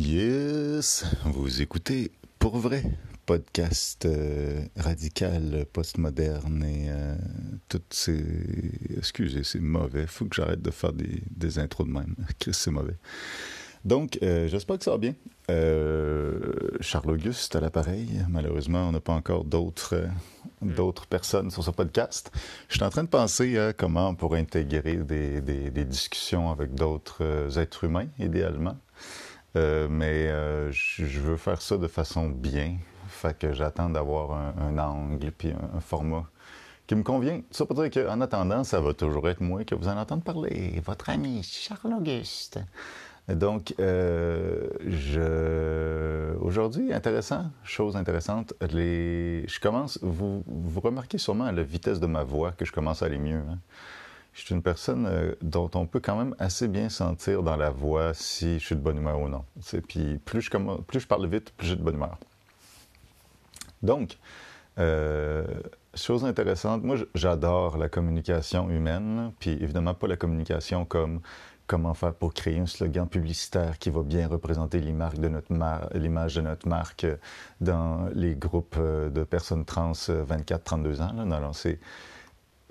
Yes, vous écoutez pour vrai podcast euh, radical, postmoderne et euh, toutes ces... Excusez, c'est mauvais. Faut que j'arrête de faire des, des intros de même. c'est mauvais. Donc, euh, j'espère que ça va bien. Charles Auguste à l'appareil. Malheureusement, on n'a pas encore d'autres d'autres personnes sur ce podcast. Je suis en train de penser à comment on pourrait intégrer des, des, des discussions avec d'autres êtres humains, idéalement. Euh, mais euh, je veux faire ça de façon bien. Fait que j'attends d'avoir un, angle puis un, format qui me convient. Ça pour dire qu'en attendant, ça va toujours être moi que vous en entendez parler. Votre ami Charles Auguste. Donc, euh, je... aujourd'hui, intéressant, chose intéressante, je commence, vous, vous remarquez sûrement à la vitesse de ma voix que je commence à aller mieux. Hein? Je suis une personne euh, dont on peut quand même assez bien sentir dans la voix si je suis de bonne humeur ou non. Puis plus je, parle vite, plus j'ai de bonne humeur. Donc, euh, chose intéressante, moi j'adore la communication humaine, puis évidemment pas la communication comme comment faire pour créer un slogan publicitaire qui va bien représenter l'image de notre, marque dans les groupes euh, de personnes trans 24-32 ans. Non, c'est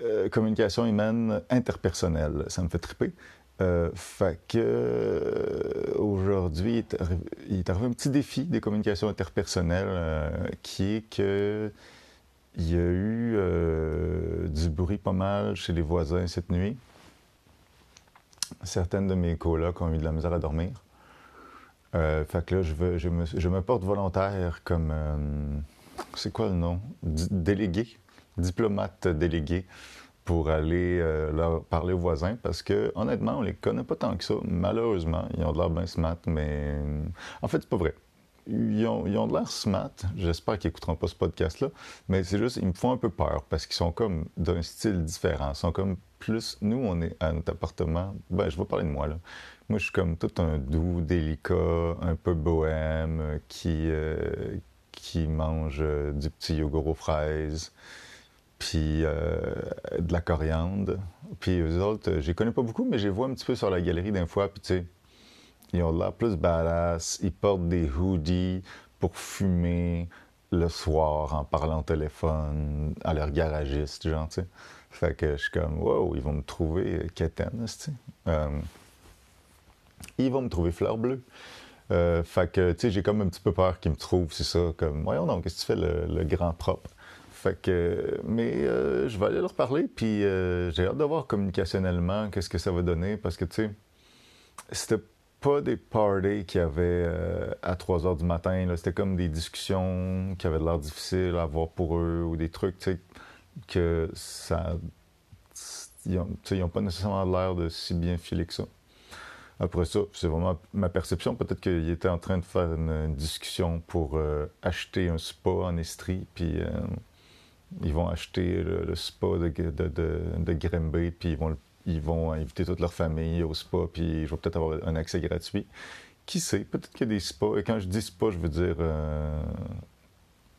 euh, communication humaine interpersonnelle. Ça me fait triper. Euh, fait que euh, aujourd'hui, il est arrivé un petit défi des communications interpersonnelles qui est que il y a eu du bruit pas mal chez les voisins cette nuit. Certaines de mes colocs ont eu de la misère à dormir. fait que là, je, veux, je, me, je me porte volontaire comme. c'est quoi le nom? délégué diplomates délégués pour aller euh, leur parler aux voisins parce que honnêtement, on les connaît pas tant que ça. Malheureusement, ils ont de l'air bien smart, mais en fait, c'est pas vrai. Ils ont, ils ont de l'air smart. J'espère qu'ils écouteront pas ce podcast-là, mais c'est juste, ils me font un peu peur parce qu'ils sont comme d'un style différent. Ils sont comme plus. Nous, on est à notre appartement. Ben, je vais parler de moi là. Moi, je suis comme tout un doux, délicat, un peu bohème, qui, euh, qui mange euh, du petit yogourt aux fraises puis euh, de la coriandre. Puis eux autres, je les connais pas beaucoup, mais je les vois un petit peu sur la galerie d'un fois, puis tu sais, ils ont l'air plus badass, ils portent des hoodies pour fumer le soir en parlant au téléphone à leur garagiste, genre, tu sais. Fait que je suis comme, wow, ils vont me trouver quétaine, tu. Euh, ils vont me trouver fleur bleue. Euh, fait que, tu sais, j'ai comme un petit peu peur qu'ils me trouvent, c'est ça, comme, voyons donc, qu'est-ce que tu fais le grand propre? Fait que, mais euh, je vais aller leur parler, puis euh, j'ai hâte de voir communicationnellement qu'est-ce que ça va donner, parce que, tu sais, c'était pas des parties qu'il y avait euh, à 3 heures du matin, c'était comme des discussions qui avaient l'air difficiles à avoir pour eux, ou des trucs, tu sais, que ça... Ils n'ont pas nécessairement l'air de si bien filer que ça. Après ça, c'est vraiment ma perception. Peut-être qu'il était en train de faire une, discussion pour acheter un spa en Estrie, puis ils vont acheter le, spa de, de, de, puis ils vont, ils vont inviter toute leur famille au spa, puis je vais peut-être avoir un accès gratuit. Qui sait? Peut-être qu'il y a des spas. Et quand je dis spa, je veux dire euh,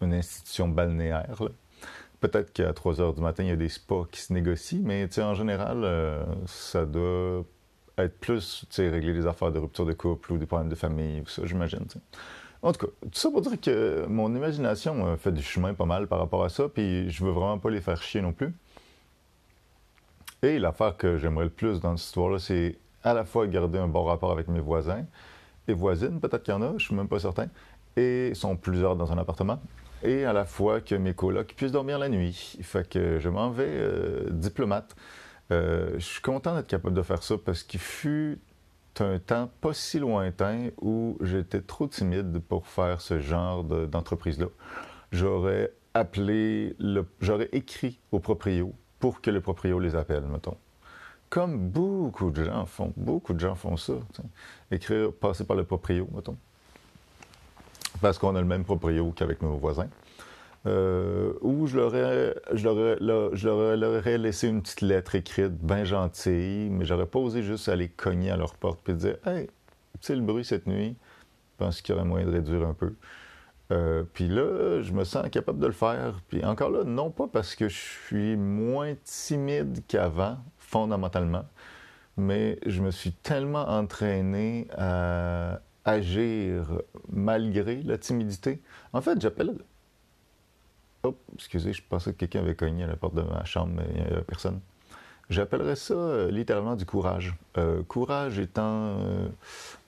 une institution balnéaire. Peut-être qu'à 3 heures du matin, il y a des spas qui se négocient, mais en général, euh, ça doit être plus régler des affaires de rupture de couple ou des problèmes de famille, ou ça, j'imagine. En tout cas, tout ça pour dire que mon imagination fait du chemin pas mal par rapport à ça, puis je veux vraiment pas les faire chier non plus. Et l'affaire que j'aimerais le plus dans cette histoire-là, c'est à la fois garder un bon rapport avec mes voisins et voisines, peut-être qu'il y en a, je suis même pas certain, et sont plusieurs dans un appartement, et à la fois que mes colocs puissent dormir la nuit. Fait que je m'en vais euh, diplomate. Euh, je suis content d'être capable de faire ça parce qu'il fut un temps pas si lointain où j'étais trop timide pour faire ce genre d'entreprise-là. J'aurais appelé, j'aurais écrit au proprio pour que le proprio les appelle, mettons. Comme beaucoup de gens font, beaucoup de gens font ça. Écrire, passer par le proprio, mettons. Parce qu'on a le même proprio qu'avec nos voisins. Euh, ou je leur, ai, je, leur, je leur, aurais laissé une petite lettre écrite, bien gentille, mais j'aurais pas osé juste aller cogner à leur porte et dire Hey, sais le bruit cette nuit, je pense qu'il y aurait moyen de réduire un peu. Euh, puis là, je me sens capable de le faire. Puis encore là, non pas parce que je suis moins timide qu'avant, fondamentalement, mais je me suis tellement entraîné à agir malgré la timidité. En fait, j'appelle... Oh, excusez, je pensais que quelqu'un avait cogné à la porte de ma chambre, mais il n'y avait personne. J'appellerais ça euh, littéralement du courage. Euh, courage étant euh,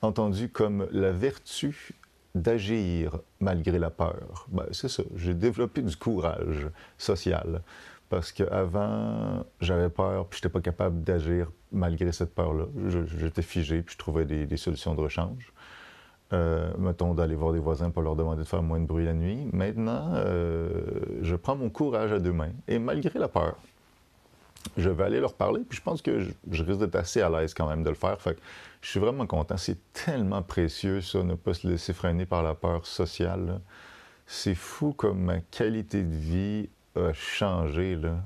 entendu comme la vertu d'agir malgré la peur. Ben, c'est ça, j'ai développé du courage social. Parce qu'avant, j'avais peur, puis je n'étais pas capable d'agir malgré cette peur-là. J'étais figé, puis je trouvais des, solutions de rechange. Mettons d'aller voir des voisins pour leur demander de faire moins de bruit la nuit. Maintenant, je prends mon courage à deux mains, et malgré la peur, je vais aller leur parler, puis je pense que je, risque d'être assez à l'aise quand même de le faire. Fait je suis vraiment content. C'est tellement précieux, ça, ne pas se laisser freiner par la peur sociale. C'est fou comme ma qualité de vie a changé, là.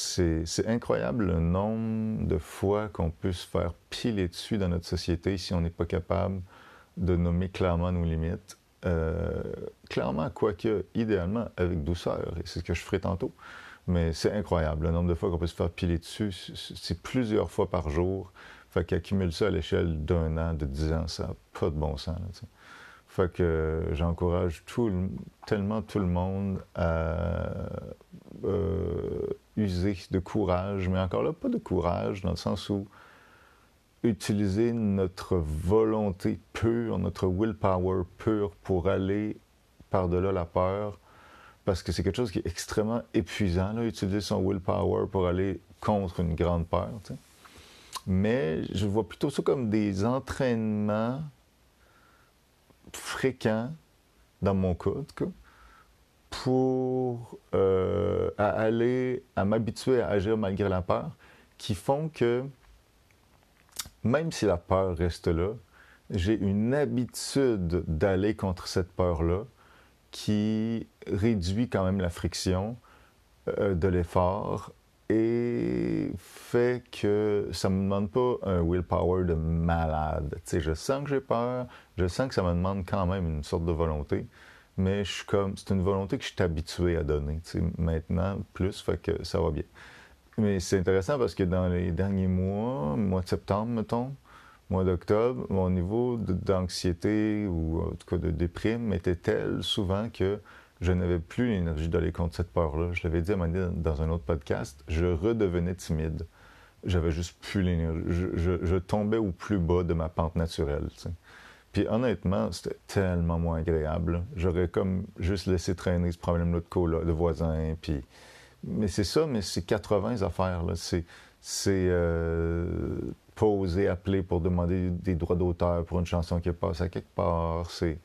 C'est incroyable le nombre de fois qu'on peut se faire piler dessus dans notre société si on n'est pas capable de nommer clairement nos limites. Euh, clairement, quoique, idéalement, avec douceur, et c'est ce que je ferai tantôt. Mais c'est incroyable. Le nombre de fois qu'on peut se faire piler dessus, c'est plusieurs fois par jour. Fait qu'accumuler ça à l'échelle d'un an, de dix ans, ça n'a pas de bon sens. Que j'encourage tellement tout le monde à euh, user de courage, mais encore là, pas de courage dans le sens où utiliser notre volonté pure, notre willpower pure pour aller par-delà la peur, parce que c'est quelque chose qui est extrêmement épuisant, là, utiliser son willpower pour aller contre une grande peur. Mais je vois plutôt ça comme des entraînements fréquents, dans mon cas, pour euh, aller, à m'habituer à agir malgré la peur, qui font que même si la peur reste là, j'ai une habitude d'aller contre cette peur-là qui réduit quand même la friction euh, de l'effort et fait que ça me demande pas un willpower de malade. je sens que j'ai peur, je sens que ça me demande quand même une sorte de volonté, mais je suis comme, c'est une volonté que je suis habitué à donner. Maintenant, plus, fait que ça va bien. Mais c'est intéressant parce que dans les derniers mois, mois de septembre, mettons, mois d'octobre, mon niveau d'anxiété ou en tout cas de déprime était tel souvent que je n'avais plus l'énergie d'aller contre cette peur-là. Je l'avais dit à un moment dans un autre podcast, je redevenais timide. J'avais juste plus l'énergie. Je, tombais au plus bas de ma pente naturelle. Puis honnêtement, c'était tellement moins agréable. J'aurais comme juste laissé traîner ce problème-là de co de voisin. Puis... Mais c'est ça, mais c'est 80 affaires. C'est, c'est euh, appeler pour demander des droits d'auteur pour une chanson qui passe à quelque part. C'est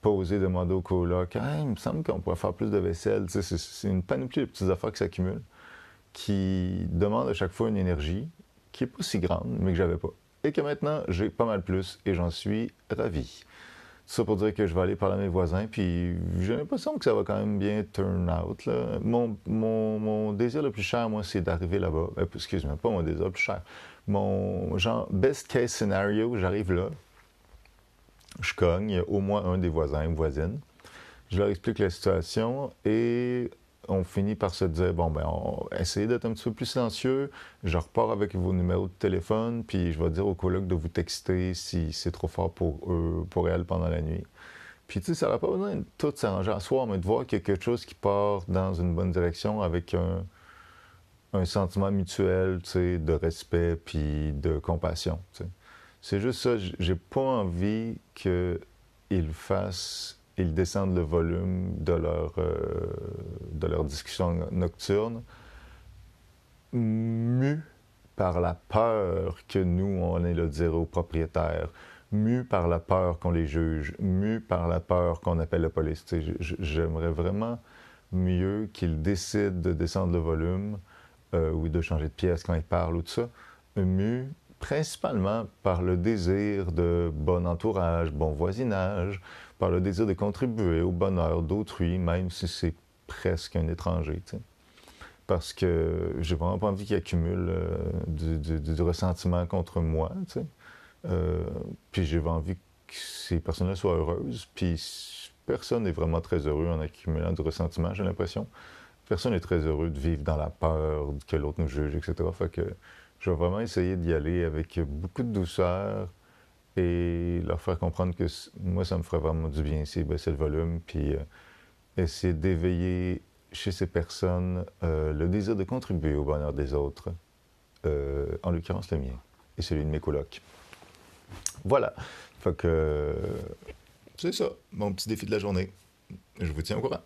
pas oser demander au coloc. il me semble qu'on pourrait faire plus de vaisselle. c'est une panoplie de petites affaires qui s'accumulent, qui demandent à chaque fois une énergie qui est pas si grande, mais que j'avais pas. Et que maintenant, j'ai pas mal plus et j'en suis ravi. Ça pour dire que je vais aller parler à mes voisins, puis j'ai l'impression que ça va quand même bien turn out. Mon, mon, désir le plus cher, moi, c'est d'arriver là-bas. Euh, excuse-moi, pas mon désir le plus cher. Mon genre best case scenario, j'arrive là, je cogne, au moins un des voisins, une voisine. Je leur explique la situation et on finit par se dire bon, ben, on essayer d'être un petit peu plus silencieux. Je repars avec vos numéros de téléphone, puis je vais dire au coloc de vous texter si c'est trop fort pour eux, pour elle pendant la nuit. Puis, tu sais, ça n'a pas besoin de tout s'arranger à soi, mais de voir quelque chose qui part dans une bonne direction avec un, un sentiment mutuel, tu sais, de respect puis de compassion, tu sais. C'est juste ça, j'ai pas envie qu'ils fassent, ils descendent le volume de leur, euh, de leur discussion nocturne, mu par la peur que nous, on est le dire aux propriétaires, mu par la peur qu'on les juge, mu par la peur qu'on appelle la police. J'aimerais vraiment mieux qu'ils décident de descendre le volume euh, ou de changer de pièce quand ils parlent ou tout ça, mu principalement par le désir de bon entourage, bon voisinage, par le désir de contribuer au bonheur d'autrui, même si c'est presque un étranger. Parce que j'ai vraiment pas envie qu'il accumule euh, du, ressentiment contre moi. Euh, puis j'ai envie que ces personnes-là soient heureuses. Puis personne n'est vraiment très heureux en accumulant du ressentiment, j'ai l'impression. Personne n'est très heureux de vivre dans la peur que l'autre nous juge, etc. je vais vraiment essayer d'y aller avec beaucoup de douceur et leur faire comprendre que moi, ça me ferait vraiment du bien ici, baisser le volume, puis euh, essayer d'éveiller chez ces personnes euh, le désir de contribuer au bonheur des autres, euh, en l'occurrence le mien et celui de mes colocs. Voilà. Fait c'est ça, mon petit défi de la journée. Je vous tiens au courant.